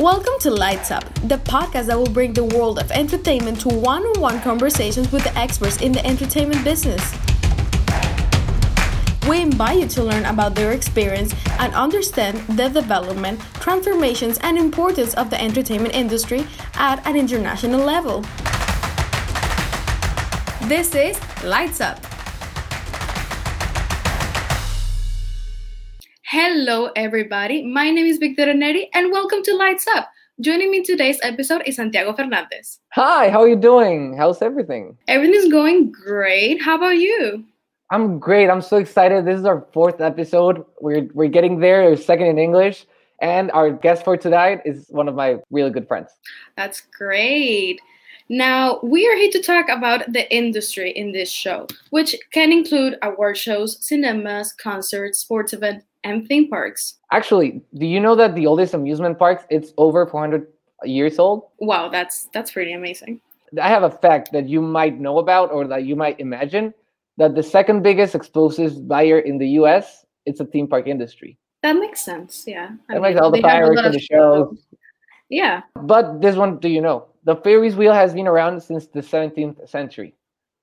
Welcome to Lights Up, the podcast that will bring the world of entertainment to one on one conversations with the experts in the entertainment business. We invite you to learn about their experience and understand the development, transformations, and importance of the entertainment industry at an international level. This is Lights Up. Hello, everybody. My name is Victoria Neri, and welcome to Lights Up. Joining me in today's episode is Santiago Fernandez. Hi, how are you doing? How's everything? Everything's going great. How about you? I'm great. I'm so excited. This is our fourth episode. We're we're getting there. We're second in English, and our guest for tonight is one of my really good friends. That's great. Now, we are here to talk about the industry in this show, which can include award shows, cinemas, concerts, sports events, and theme parks. Actually, do you know that the oldest amusement parks it's over 400 years old? Wow, that's that's pretty amazing. I have a fact that you might know about or that you might imagine that the second biggest explosives buyer in the US it's a theme park industry. That makes sense. Yeah. I that mean, makes all the fireworks and the shows. Yeah. But this one, do you know? The Ferris wheel has been around since the 17th century.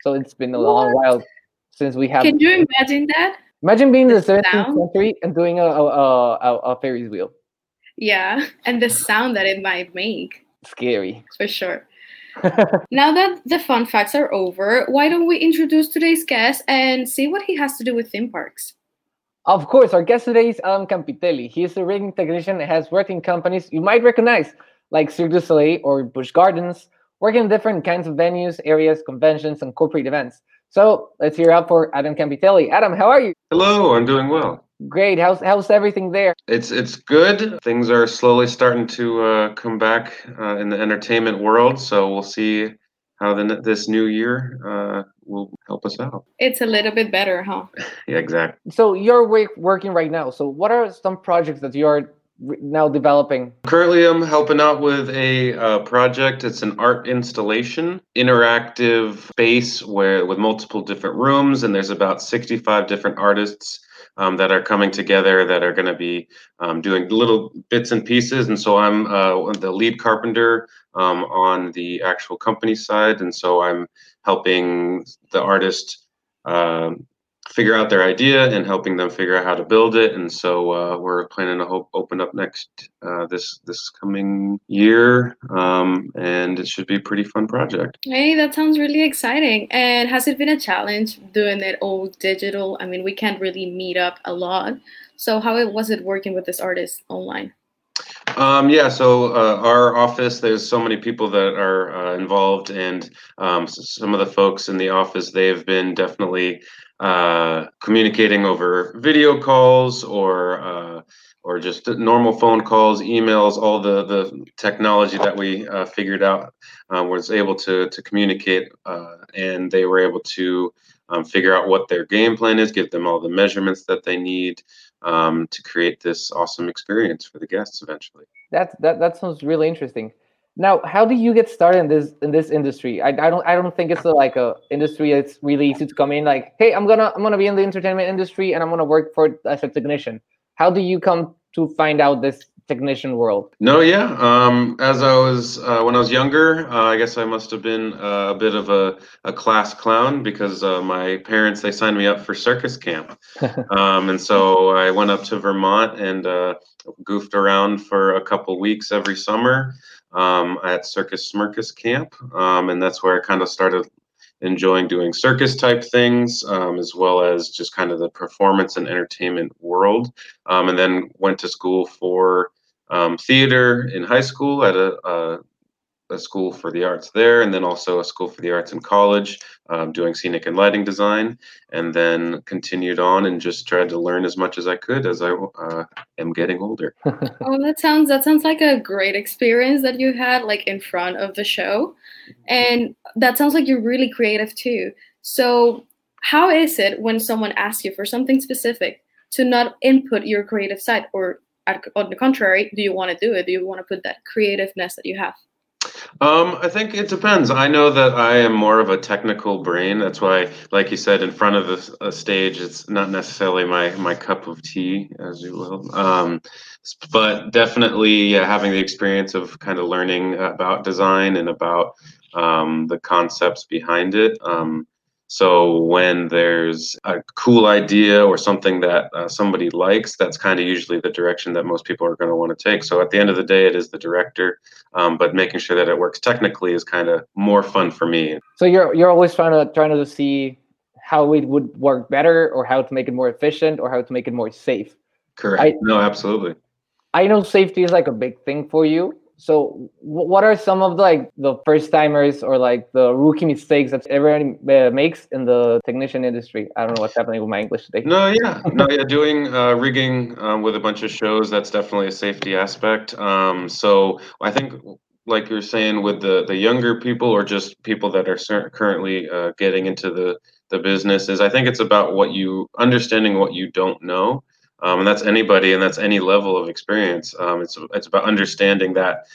So it's been a what? long while since we have. Can you imagine that? Imagine being in the 17th sound? century and doing a, a, a, a Ferris wheel. Yeah, and the sound that it might make. Scary. For sure. now that the fun facts are over, why don't we introduce today's guest and see what he has to do with theme parks? Of course, our guest today is Adam Campitelli. He is a rigging technician and has worked in companies you might recognize, like Cirque du Soleil or Busch Gardens, working in different kinds of venues, areas, conventions, and corporate events. So let's hear out for Adam Campitelli. Adam, how are you? Hello, I'm doing well. Great. How's how's everything there? It's it's good. Things are slowly starting to uh, come back uh, in the entertainment world. So we'll see how the, this new year uh, will help us out. It's a little bit better, huh? yeah, exactly. So you're working right now. So what are some projects that you are now developing? Currently, I'm helping out with a uh, project. It's an art installation, interactive space where with multiple different rooms, and there's about 65 different artists. Um, that are coming together that are going to be um, doing little bits and pieces. And so I'm uh, the lead carpenter um, on the actual company side. And so I'm helping the artist uh, figure out their idea and helping them figure out how to build it. And so uh, we're planning to hope open up next uh, this this coming year, um, and it should be a pretty fun project. Hey, that sounds really exciting. And has it been a challenge doing it all digital? I mean, we can't really meet up a lot. So how was it working with this artist online? Um, yeah, so uh, our office, there's so many people that are uh, involved, and um, some of the folks in the office, they've been definitely uh, communicating over video calls or uh, or just normal phone calls, emails, all the the technology that we uh, figured out uh, was able to to communicate, uh, and they were able to um, figure out what their game plan is, give them all the measurements that they need um, to create this awesome experience for the guests eventually. That that that sounds really interesting. Now, how do you get started in this in this industry? I, I don't I don't think it's a, like a industry that's really easy to come in. Like, hey, I'm gonna I'm gonna be in the entertainment industry and I'm gonna work for as a technician. How do you come to find out this technician world? No, yeah. Um, as I was uh, when I was younger, uh, I guess I must have been uh, a bit of a, a class clown because uh, my parents they signed me up for circus camp, um, and so I went up to Vermont and uh, goofed around for a couple weeks every summer um, at Circus Smirkus Camp, um, and that's where I kind of started enjoying doing circus type things, um, as well as just kind of the performance and entertainment world. Um, and then went to school for um, theater in high school at a, a a school for the arts there, and then also a school for the arts in college, um, doing scenic and lighting design, and then continued on and just tried to learn as much as I could as I uh, am getting older. oh, that sounds that sounds like a great experience that you had like in front of the show, and that sounds like you're really creative too. So, how is it when someone asks you for something specific to not input your creative side, or on the contrary, do you want to do it? Do you want to put that creativeness that you have? Um, I think it depends. I know that I am more of a technical brain. That's why, like you said, in front of a, a stage, it's not necessarily my my cup of tea, as you will. Um, but definitely having the experience of kind of learning about design and about um, the concepts behind it. Um, so when there's a cool idea or something that uh, somebody likes, that's kind of usually the direction that most people are going to want to take. So at the end of the day, it is the director, um, but making sure that it works technically is kind of more fun for me. So you're you're always trying to trying to see how it would work better, or how to make it more efficient, or how to make it more safe. Correct. I, no, absolutely. I know safety is like a big thing for you so what are some of the, like the first timers or like the rookie mistakes that everyone uh, makes in the technician industry? I don't know what's happening with my english today. No yeah. No yeah doing uh, rigging um, with a bunch of shows that's definitely a safety aspect. Um, so i think like you're saying with the the younger people or just people that are currently uh, getting into the the business is i think it's about what you understanding what you don't know um, and that's anybody, and that's any level of experience. Um, it's it's about understanding that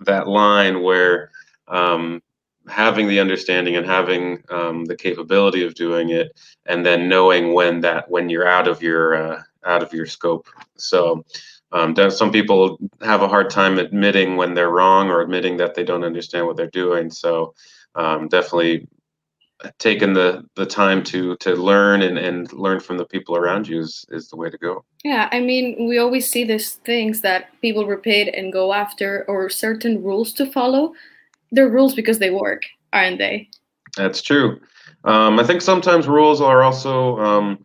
that line where um, having the understanding and having um, the capability of doing it, and then knowing when that when you're out of your uh, out of your scope. So. Um, some people have a hard time admitting when they're wrong or admitting that they don't understand what they're doing. So um, definitely taking the the time to to learn and and learn from the people around you is is the way to go. Yeah i mean we always see these things that people repeat and go after or certain rules to follow. They're rules because they work aren't they? That's true. Um, i think sometimes rules are also um,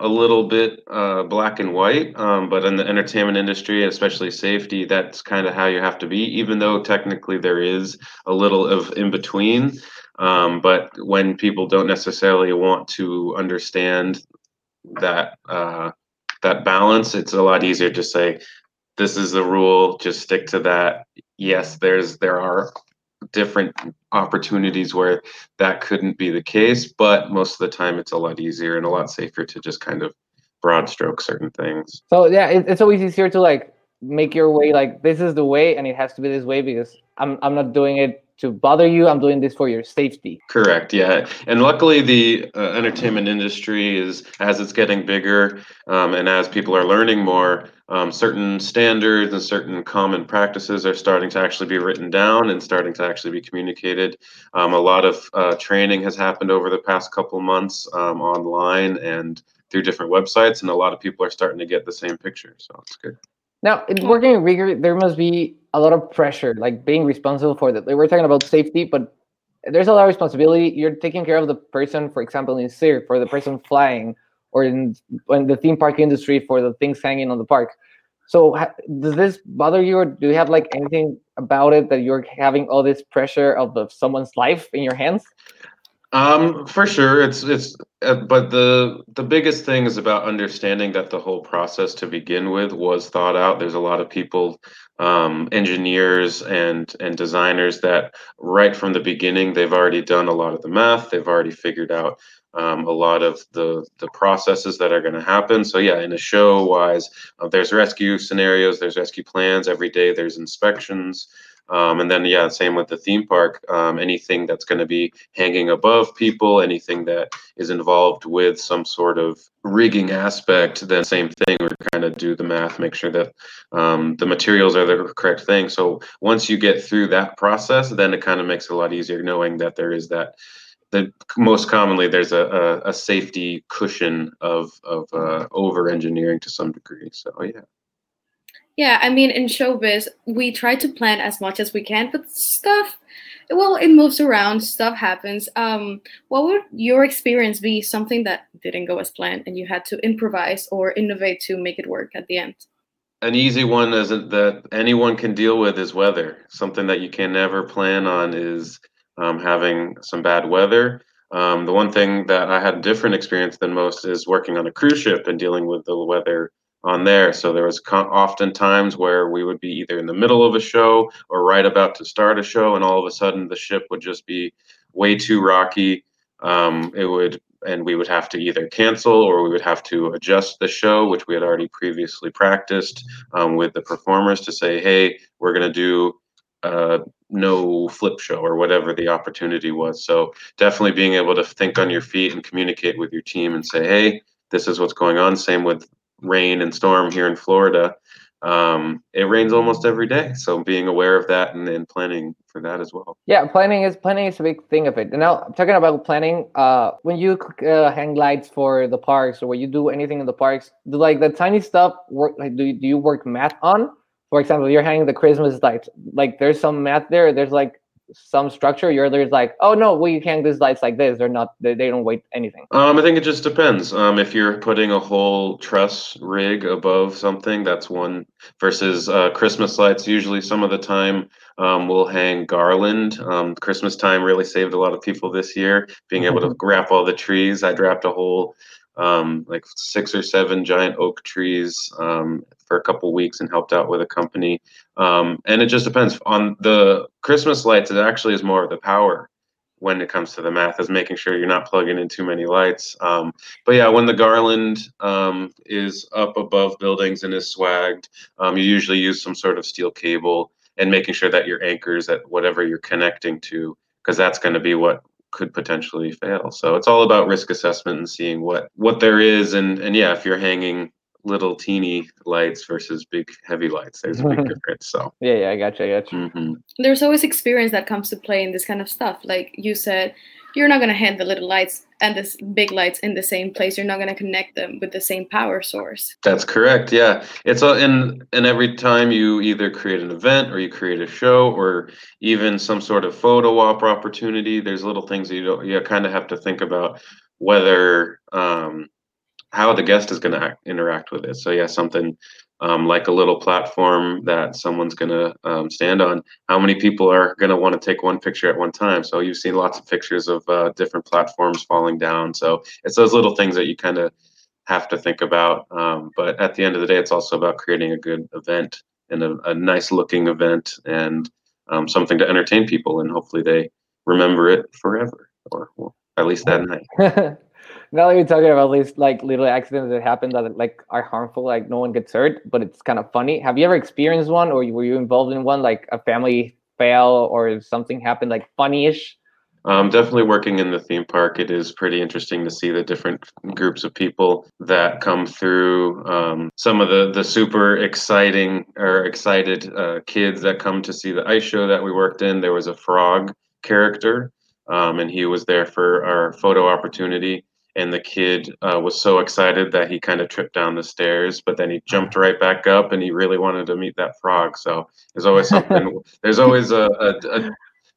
a little bit uh, black and white, um, but in the entertainment industry, especially safety, that's kind of how you have to be. Even though technically there is a little of in between, um, but when people don't necessarily want to understand that uh, that balance, it's a lot easier to say, "This is the rule. Just stick to that." Yes, there's there are different opportunities where that couldn't be the case, but most of the time, it's a lot easier and a lot safer to just kind of broad stroke certain things. So yeah, it, it's always easier to like make your way like this is the way and it has to be this way because I'm I'm not doing it to bother you. I'm doing this for your safety. Correct. Yeah, and luckily the uh, entertainment industry is as it's getting bigger, um, and as people are learning more, um, certain standards and certain common practices are starting to actually be written down and starting to actually be communicated. Um, a lot of uh, training has happened over the past couple months um, online and through different websites, and a lot of people are starting to get the same picture. So it's good. Now, working in rigger, there must be a lot of pressure, like being responsible for that. Like we're talking about safety, but there's a lot of responsibility. You're taking care of the person, for example, in cirque, for the person flying, or in, in the theme park industry for the things hanging on the park. So, ha- does this bother you, or do you have like anything about it that you're having all this pressure of the, someone's life in your hands? Um, for sure, it's it's, uh, but the the biggest thing is about understanding that the whole process to begin with was thought out. There's a lot of people, um, engineers and and designers that right from the beginning they've already done a lot of the math. They've already figured out um, a lot of the the processes that are going to happen. So yeah, in a show wise, uh, there's rescue scenarios, there's rescue plans every day. There's inspections. Um, and then, yeah, same with the theme park. Um, anything that's going to be hanging above people, anything that is involved with some sort of rigging aspect, then same thing. We kind of do the math, make sure that um, the materials are the correct thing. So once you get through that process, then it kind of makes it a lot easier knowing that there is that. The most commonly there's a, a, a safety cushion of of uh, over engineering to some degree. So yeah. Yeah, I mean, in showbiz, we try to plan as much as we can, but stuff, well, it moves around, stuff happens. Um, what would your experience be? Something that didn't go as planned and you had to improvise or innovate to make it work at the end? An easy one isn't that anyone can deal with is weather. Something that you can never plan on is um, having some bad weather. Um, the one thing that I had a different experience than most is working on a cruise ship and dealing with the weather on there. So there was often times where we would be either in the middle of a show or right about to start a show, and all of a sudden the ship would just be way too rocky. Um, it would, and we would have to either cancel or we would have to adjust the show, which we had already previously practiced um, with the performers to say, "Hey, we're going to do." uh, no flip show or whatever the opportunity was. So definitely being able to think on your feet and communicate with your team and say, hey, this is what's going on. Same with rain and storm here in Florida. Um, it rains almost every day, so being aware of that and, and planning for that as well. Yeah, planning is planning is a big thing of it. And now talking about planning, uh, when you uh, hang lights for the parks or when you do anything in the parks, do like the tiny stuff work? Like, do you, do you work math on? For example, you're hanging the Christmas lights. Like, there's some math there. There's like some structure You're there's like oh no we can't these lights like this. They're not they, they don't weight anything. Um i think it just depends. Um if you're putting a whole truss rig above something that's one versus uh christmas lights usually some of the time um we'll hang garland. Um christmas time really saved a lot of people this year being able to wrap all the trees. I wrapped a whole um, like six or seven giant oak trees um, for a couple weeks and helped out with a company. Um, and it just depends on the Christmas lights. It actually is more of the power when it comes to the math is making sure you're not plugging in too many lights. Um, but yeah, when the garland um, is up above buildings and is swagged, um, you usually use some sort of steel cable and making sure that your anchors at whatever you're connecting to, because that's going to be what could potentially fail. So it's all about risk assessment and seeing what what there is and and yeah, if you're hanging little teeny lights versus big heavy lights. There's a big difference. So yeah, yeah, I got you. I got you. Mm-hmm. There's always experience that comes to play in this kind of stuff. Like you said, you're not gonna hang the little lights and the big lights in the same place. You're not gonna connect them with the same power source. That's correct. Yeah, it's a, and and every time you either create an event or you create a show or even some sort of photo op opportunity, there's little things that you don't you kind of have to think about whether um, how the guest is going to interact with it. So yeah, something um, like a little platform that someone's going to um, stand on. How many people are going to want to take one picture at one time? So you've seen lots of pictures of uh, different platforms falling down. So it's those little things that you kind of have to think about. Um, but at the end of the day, it's also about creating a good event and a, a nice looking event and um, something to entertain people, and hopefully they remember it forever, or at least that night. now that you're talking about these like little accidents that happen that like are harmful, like no one gets hurt, but it's kind of funny. Have you ever experienced one, or were you involved in one, like a family fail or something happened, like funny-ish? Um, definitely working in the theme park, it is pretty interesting to see the different groups of people that come through. Um, some of the the super exciting or excited uh, kids that come to see the ice show that we worked in. There was a frog character, um, and he was there for our photo opportunity and the kid uh, was so excited that he kind of tripped down the stairs but then he jumped right back up and he really wanted to meet that frog so there's always something there's always a, a, a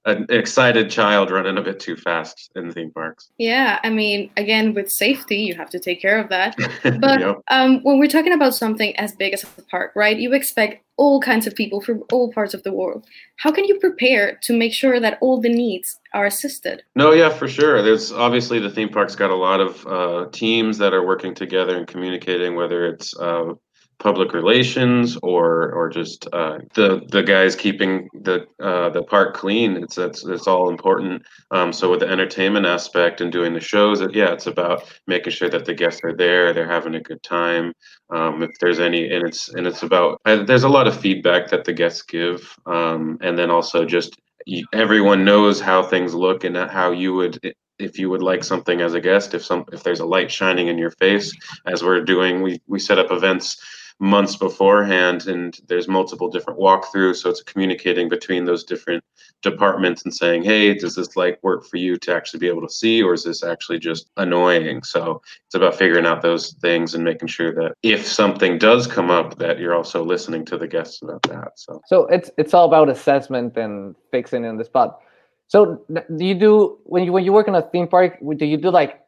an excited child running a bit too fast in the theme parks. Yeah, I mean, again, with safety, you have to take care of that. But yep. um, when we're talking about something as big as a park, right, you expect all kinds of people from all parts of the world. How can you prepare to make sure that all the needs are assisted? No, yeah, for sure. There's obviously the theme park's got a lot of uh, teams that are working together and communicating, whether it's uh, public relations or or just uh, the the guys keeping the uh, the park clean. It's it's it's all important. Um, so with the entertainment aspect and doing the shows, yeah, it's about making sure that the guests are there, they're having a good time. Um, if there's any, and it's and it's about uh, there's a lot of feedback that the guests give, um, and then also just everyone knows how things look and how you would if you would like something as a guest if some if there's a light shining in your face as we're doing we we set up events months beforehand and there's multiple different walkthroughs so it's communicating between those different departments and saying hey does this like work for you to actually be able to see or is this actually just annoying? So it's about figuring out those things and making sure that if something does come up that you're also listening to the guests about that so. So it's it's all about assessment and fixing in the spot. So do you do when you when you work in a theme park do you do like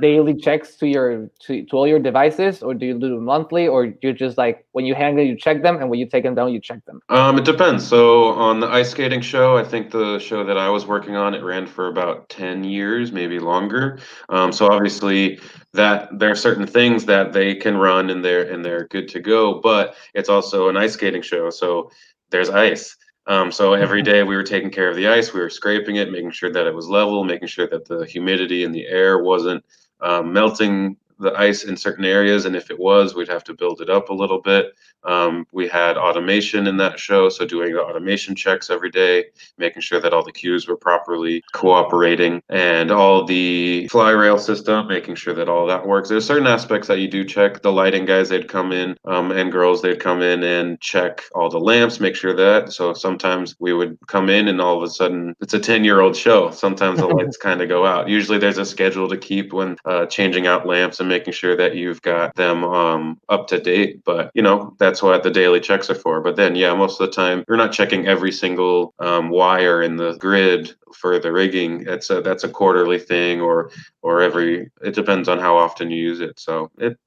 daily checks to your to, to all your devices or do you do monthly or you just like when you hang them you check them and when you take them down you check them? Um it depends. So on the ice skating show i think the show that i was working on it ran for about 10 years maybe longer. Um, so obviously that there are certain things that they can run and they're and they're good to go but it's also an ice skating show so there's ice um, so every day we were taking care of the ice, we were scraping it, making sure that it was level, making sure that the humidity in the air wasn't um, melting the ice in certain areas. And if it was, we'd have to build it up a little bit. Um, we had automation in that show, so doing the automation checks every day, making sure that all the cues were properly cooperating, and all the fly rail system, making sure that all that works. There's certain aspects that you do check. The lighting guys, they'd come in, um, and girls, they'd come in and check all the lamps, make sure that. So sometimes we would come in, and all of a sudden, it's a 10 year old show. Sometimes the lights kind of go out. Usually, there's a schedule to keep when uh, changing out lamps and making sure that you've got them um, up to date. But you know, that's what the daily checks are for. But then, yeah, most of the time, you're not checking every single um, wire in the grid for the rigging. It's a that's a quarterly thing, or or every. It depends on how often you use it. So it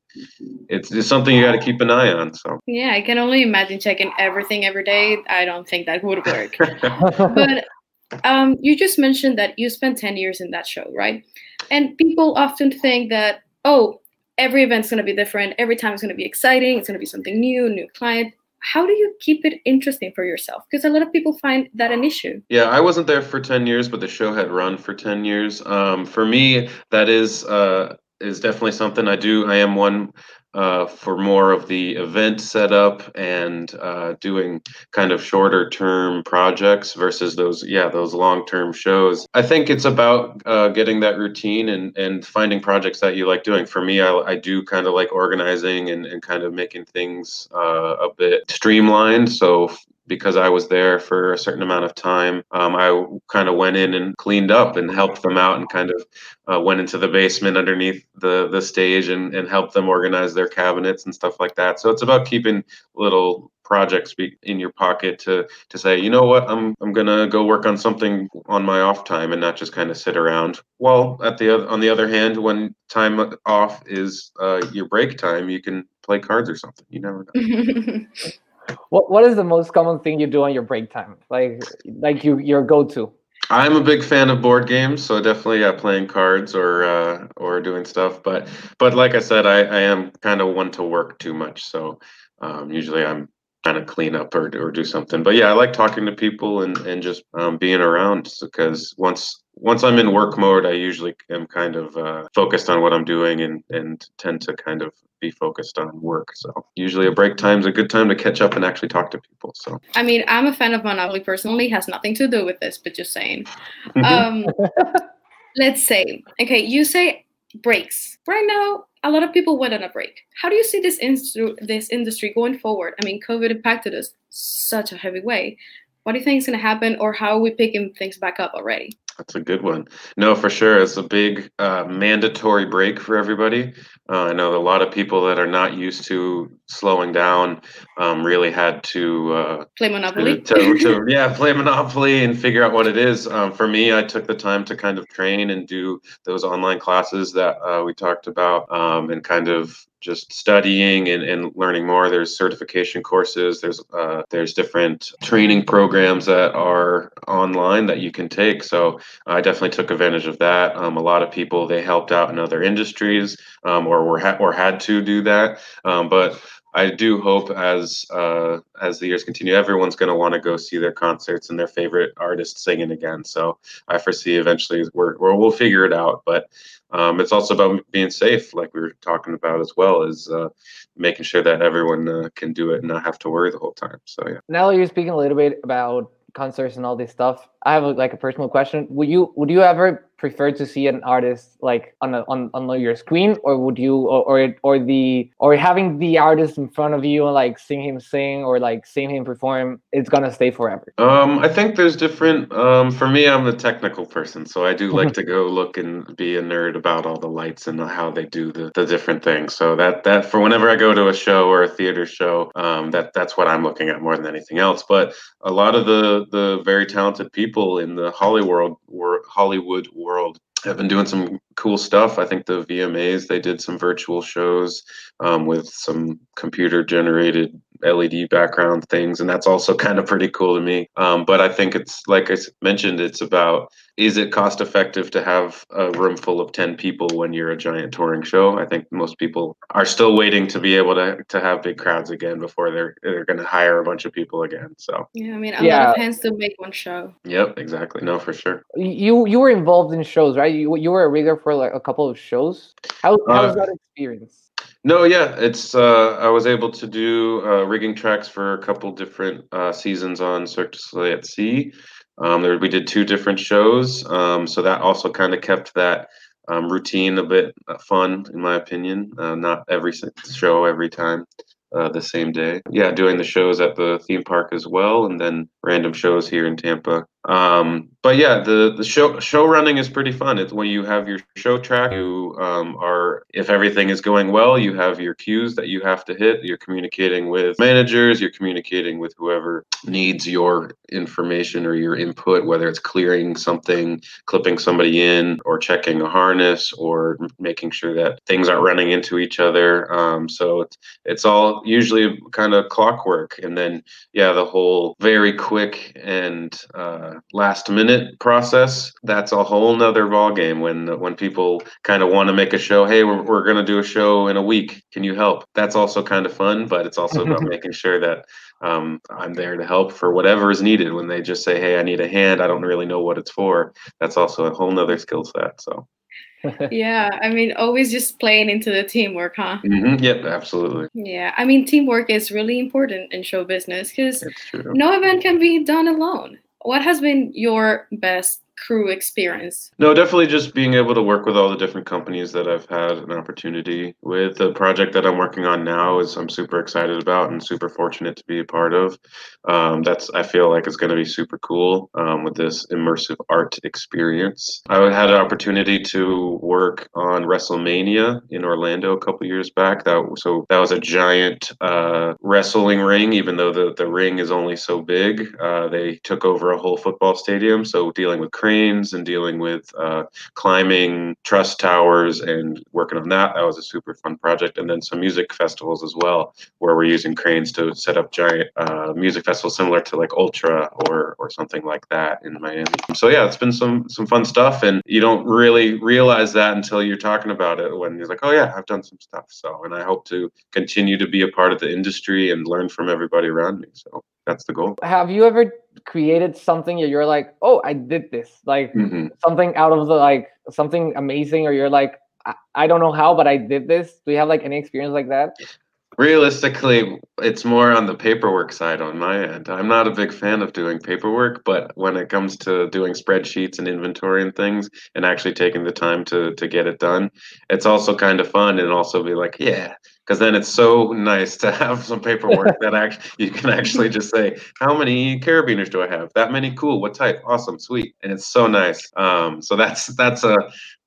it's, it's something you got to keep an eye on. So yeah, I can only imagine checking everything every day. I don't think that would work. but um, you just mentioned that you spent 10 years in that show, right? And people often think that, oh, every event's going to be different. Every time it's going to be exciting. It's going to be something new, new client. How do you keep it interesting for yourself? Because a lot of people find that an issue. Yeah, I wasn't there for 10 years, but the show had run for 10 years. Um, for me, that is uh, is definitely something I do. I am one uh, for more of the event setup and uh, doing kind of shorter term projects versus those yeah those long term shows. I think it's about uh, getting that routine and and finding projects that you like doing. For me, I, I do kind of like organizing and, and kind of making things uh, a bit streamlined. So because I was there for a certain amount of time, um, I kind of went in and cleaned up and helped them out and kind of uh, went into the basement underneath the the stage and, and helped them organize their cabinets and stuff like that. So it's about keeping little projects in your pocket to to say you know what? I'm i'm gonna go work on something on my off time and not just kind of sit around. Well at the on the other hand when time off is uh, your break time you can play cards or something. You never know what what is the most common thing you do on your break time? Like like you your go to? I'm a big fan of board games, so definitely yeah, playing cards or uh, or doing stuff. But but like I said, I, I am kind of one to work too much. So um, usually I'm kind of clean up or, or do something. But yeah, I like talking to people and, and just um, being around because once once I'm in work mode, I usually am kind of uh, focused on what I'm doing and, and tend to kind of be focused on work. So usually a break time is a good time to catch up and actually talk to people. So I mean, I'm a fan of Monopoly personally. Has nothing to do with this, but just saying. um, let's say, okay, you say breaks. Right now, a lot of people went on a break. How do you see this industry, this industry going forward? I mean, COVID impacted us such a heavy way. What do you think is going to happen, or how are we picking things back up already? That's a good one. No, for sure. It's a big uh, mandatory break for everybody. Uh, I know a lot of people that are not used to slowing down um, really had to uh, play Monopoly. To, to, yeah, play Monopoly and figure out what it is. Um, for me, I took the time to kind of train and do those online classes that uh, we talked about um, and kind of just studying and, and learning more. There's certification courses. There's uh, there's different training programs that are online that you can take. So I definitely took advantage of that. Um, a lot of people they helped out in other industries um, or were ha- or had to do that. Um, but I do hope as uh, as the years continue, everyone's going to want to go see their concerts and their favorite artists singing again. So I foresee eventually we're, we're we'll figure it out. But um, it's also about being safe, like we were talking about as well, is uh, making sure that everyone uh, can do it and not have to worry the whole time. So yeah. Now you're speaking a little bit about concerts and all this stuff. I have a, like a personal question. Would you would you ever prefer to see an artist like on a, on on your screen, or would you or, or or the or having the artist in front of you and like seeing him sing or like seeing him perform? It's gonna stay forever. Um, I think there's different. Um, for me, I'm a technical person, so I do like to go look and be a nerd about all the lights and how they do the, the different things. So that that for whenever I go to a show or a theater show, um, that that's what I'm looking at more than anything else. But a lot of the the very talented people people in the Hollywood Hollywood world have been doing some cool stuff. I think the VMAs they did some virtual shows um, with some computer generated LED background things, and that's also kind of pretty cool to me. Um, but I think it's like I mentioned, it's about is it cost effective to have a room full of 10 people when you're a giant touring show? I think most people are still waiting to be able to to have big crowds again before they're they're going to hire a bunch of people again so. Yeah i mean a yeah. lot of hands to make one show. Yep exactly. No for sure. You you were involved in shows right? You, you were a rigger for like a couple of shows. How, how was uh, that experience No, yeah, it's. Uh, I was able to do uh, rigging tracks for a couple different uh, seasons on Cirque du Soleil at Sea. Um, there, we did two different shows, um, so that also kind of kept that um, routine a bit uh, fun, in my opinion. Uh, not every show every time uh, the same day. Yeah, doing the shows at the theme park as well, and then random shows here in Tampa. Um, but yeah, the the show show running is pretty fun. It's when you have your show track. You um, are if everything is going well, you have your cues that you have to hit. You're communicating with managers. You're communicating with whoever needs your information or your input, whether it's clearing something, clipping somebody in, or checking a harness, or making sure that things aren't running into each other. Um, so it's it's all usually kind of clockwork, and then yeah, the whole very quick and uh, last minute process, that's a whole nother ballgame when when people kind of want to make a show, hey, we're, we're going to do a show in a week. Can you help? That's also kind of fun, but it's also about making sure that um, I'm there to help for whatever is needed. When they just say, hey, I need a hand, I don't really know what it's for. That's also a whole nother skill set. So yeah, I mean, always just playing into the teamwork, huh? Mm-hmm. Yep, absolutely. Yeah, I mean, teamwork is really important in show business because no event can be done alone what has been your best crew experience? No, definitely just being able to work with all the different companies that I've had an opportunity with. The project that I'm working on now is I'm super excited about and super fortunate to be a part of. Um, that's I feel like it's going to be super cool um, with this immersive art experience. I had an opportunity to work on WrestleMania in Orlando a couple years back. That so that was a giant uh, wrestling ring, even though the the ring is only so big. Uh, they took over a whole football stadium, so dealing with cranes and dealing with uh, climbing truss towers and working on that. That was a super fun project. And then some music festivals as well, where we're using cranes to set up giant uh, music festivals similar to like Ultra or or something like that in Miami. So yeah, it's been some some fun stuff, and you don't really realize that until you're talking about it when you're like, oh yeah, I've done some stuff. So and I hope to continue to be a part of the industry and learn from everybody around me. So that's the goal. Have you ever created something that you're like, oh, I did this, like mm-hmm. something out of the like something amazing, or you're like, I, I don't know how, but I did this. Do you have like any experience like that? Realistically it's more on the paperwork side on my end. I'm not a big fan of doing paperwork but when it comes to doing spreadsheets and inventory and things and actually taking the time to to get it done it's also kind of fun and also be like yeah because then it's so nice to have some paperwork that actually you can actually just say how many carabiners do i have? That many? Cool. What type? Awesome. Sweet. And it's so nice. Um, so that's that's a,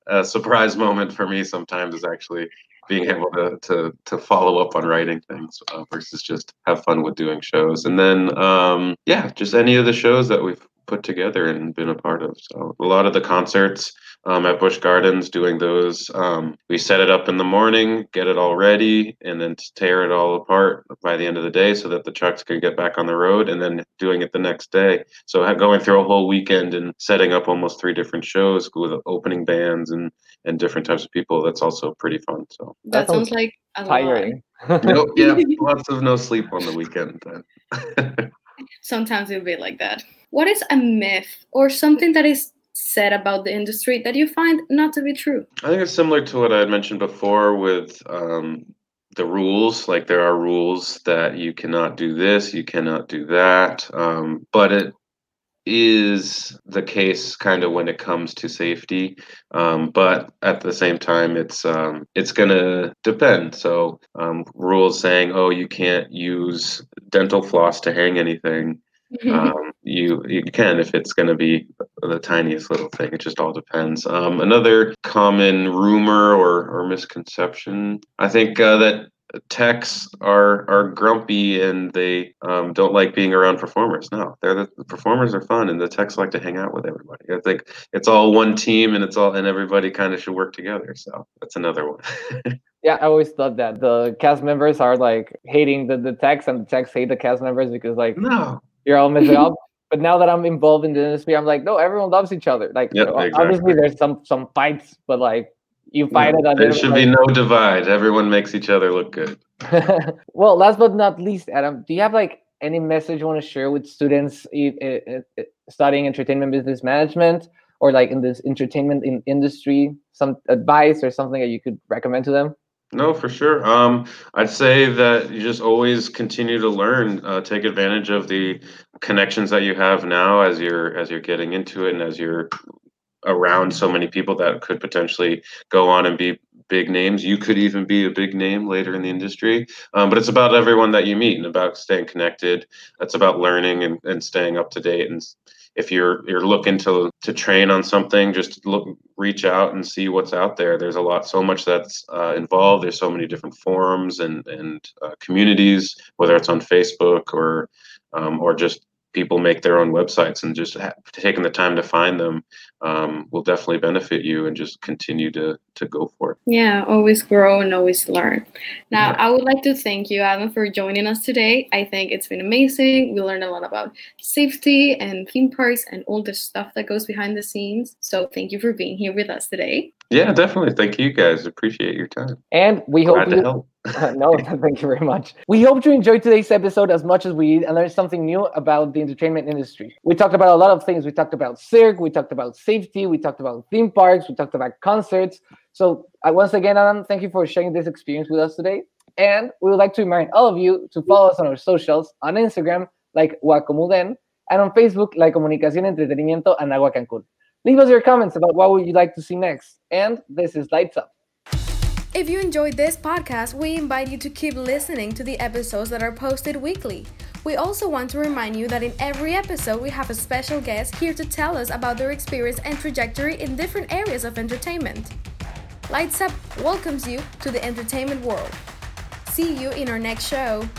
a surprise moment for me sometimes is actually being able to to to follow up on writing things uh, versus just have fun with doing shows. And then um, yeah, just any of the shows that we've put together and been a part of. So a lot of the concerts um, at Busch Gardens, doing those. Um, we set it up in the morning, get it all ready, and then tear it all apart by the end of the day so that the trucks can get back on the road, and then doing it the next day. So going through a whole weekend and setting up almost three different shows with opening bands and and different types of people. That's also pretty fun. So that, that sounds like tiring. no, yeah, lots of no sleep on the weekend. Sometimes it'll be like that. What is a myth or something that is said about the industry that you find not to be true? I think it's similar to what I had mentioned before with um, the rules. Like there are rules that you cannot do this, you cannot do that. Um, but it is the case kind of when it comes to safety um, but at the same time it's um, it's going to depend so um, rules saying oh you can't use dental floss to hang anything um, you you can if it's going to be the tiniest little thing. It just all depends. Um, another common rumor or, or misconception, I think uh, that techs are are grumpy and they um, don't like being around performers. No, they're the, the, performers are fun and the techs like to hang out with everybody. I think it's all one team and it's all and everybody kind of should work together. So that's another one. yeah, I always thought that the cast members are like hating the, the techs and the techs hate the cast members because like no you're all messing up. But now that I'm involved in the industry, I'm like, no, everyone loves each other. Like, yep, exactly. obviously, there's some some fights, but like, you fight it. There should be no divide. Everyone makes each other look good. well, last but not least, Adam, do you have like any message you want to share with students studying entertainment business management or like in this entertainment in industry? Some advice or something that you could recommend to them? No, for sure. Um, I'd say that you just always continue to learn, uh, take advantage of the connections that you have now as you're as you're getting into it and as you're around so many people that could potentially go on and be big names. You could even be a big name later in the industry. Um, but it's about everyone that you meet and about staying connected. That's about learning and, and staying up to date and if you're you're looking to to train on something, just look reach out and see what's out there. There's a lot, so much that's uh, involved. There's so many different forums and and uh, communities, whether it's on Facebook or um, or just people make their own websites and just ha- taking the time to find them um, will definitely benefit you and just continue to to go for it. Yeah, always grow and always learn. Now, yeah. I would like to thank you, Adam, for joining us today. I think it's been amazing. We learned a lot about safety and theme parks and all the stuff that goes behind the scenes. So, thank you for being here with us today. Yeah, definitely. Thank you guys. Appreciate your time. And we Glad hope you. no, thank you very much. We hope you enjoyed today's episode as much as we did and learned something new about the entertainment industry. We talked about a lot of things. We talked about cirque, we talked about safety, we talked about theme parks, we talked about concerts. So, uh, once again, Adam, thank you for sharing this experience with us today. And we would like to remind all of you to follow us on our socials on Instagram, like Wacomuden, and on Facebook, like Comunicación Entretenimiento Anáhuac Cancun. Leave us your comments about what would you like to see next. And this is Lights Up. If you enjoyed this podcast, we invite you to keep listening to the episodes that are posted weekly. We also want to remind you that in every episode, we have a special guest here to tell us about their experience and trajectory in different areas of entertainment. Lights Up welcomes you to the entertainment world. See you in our next show.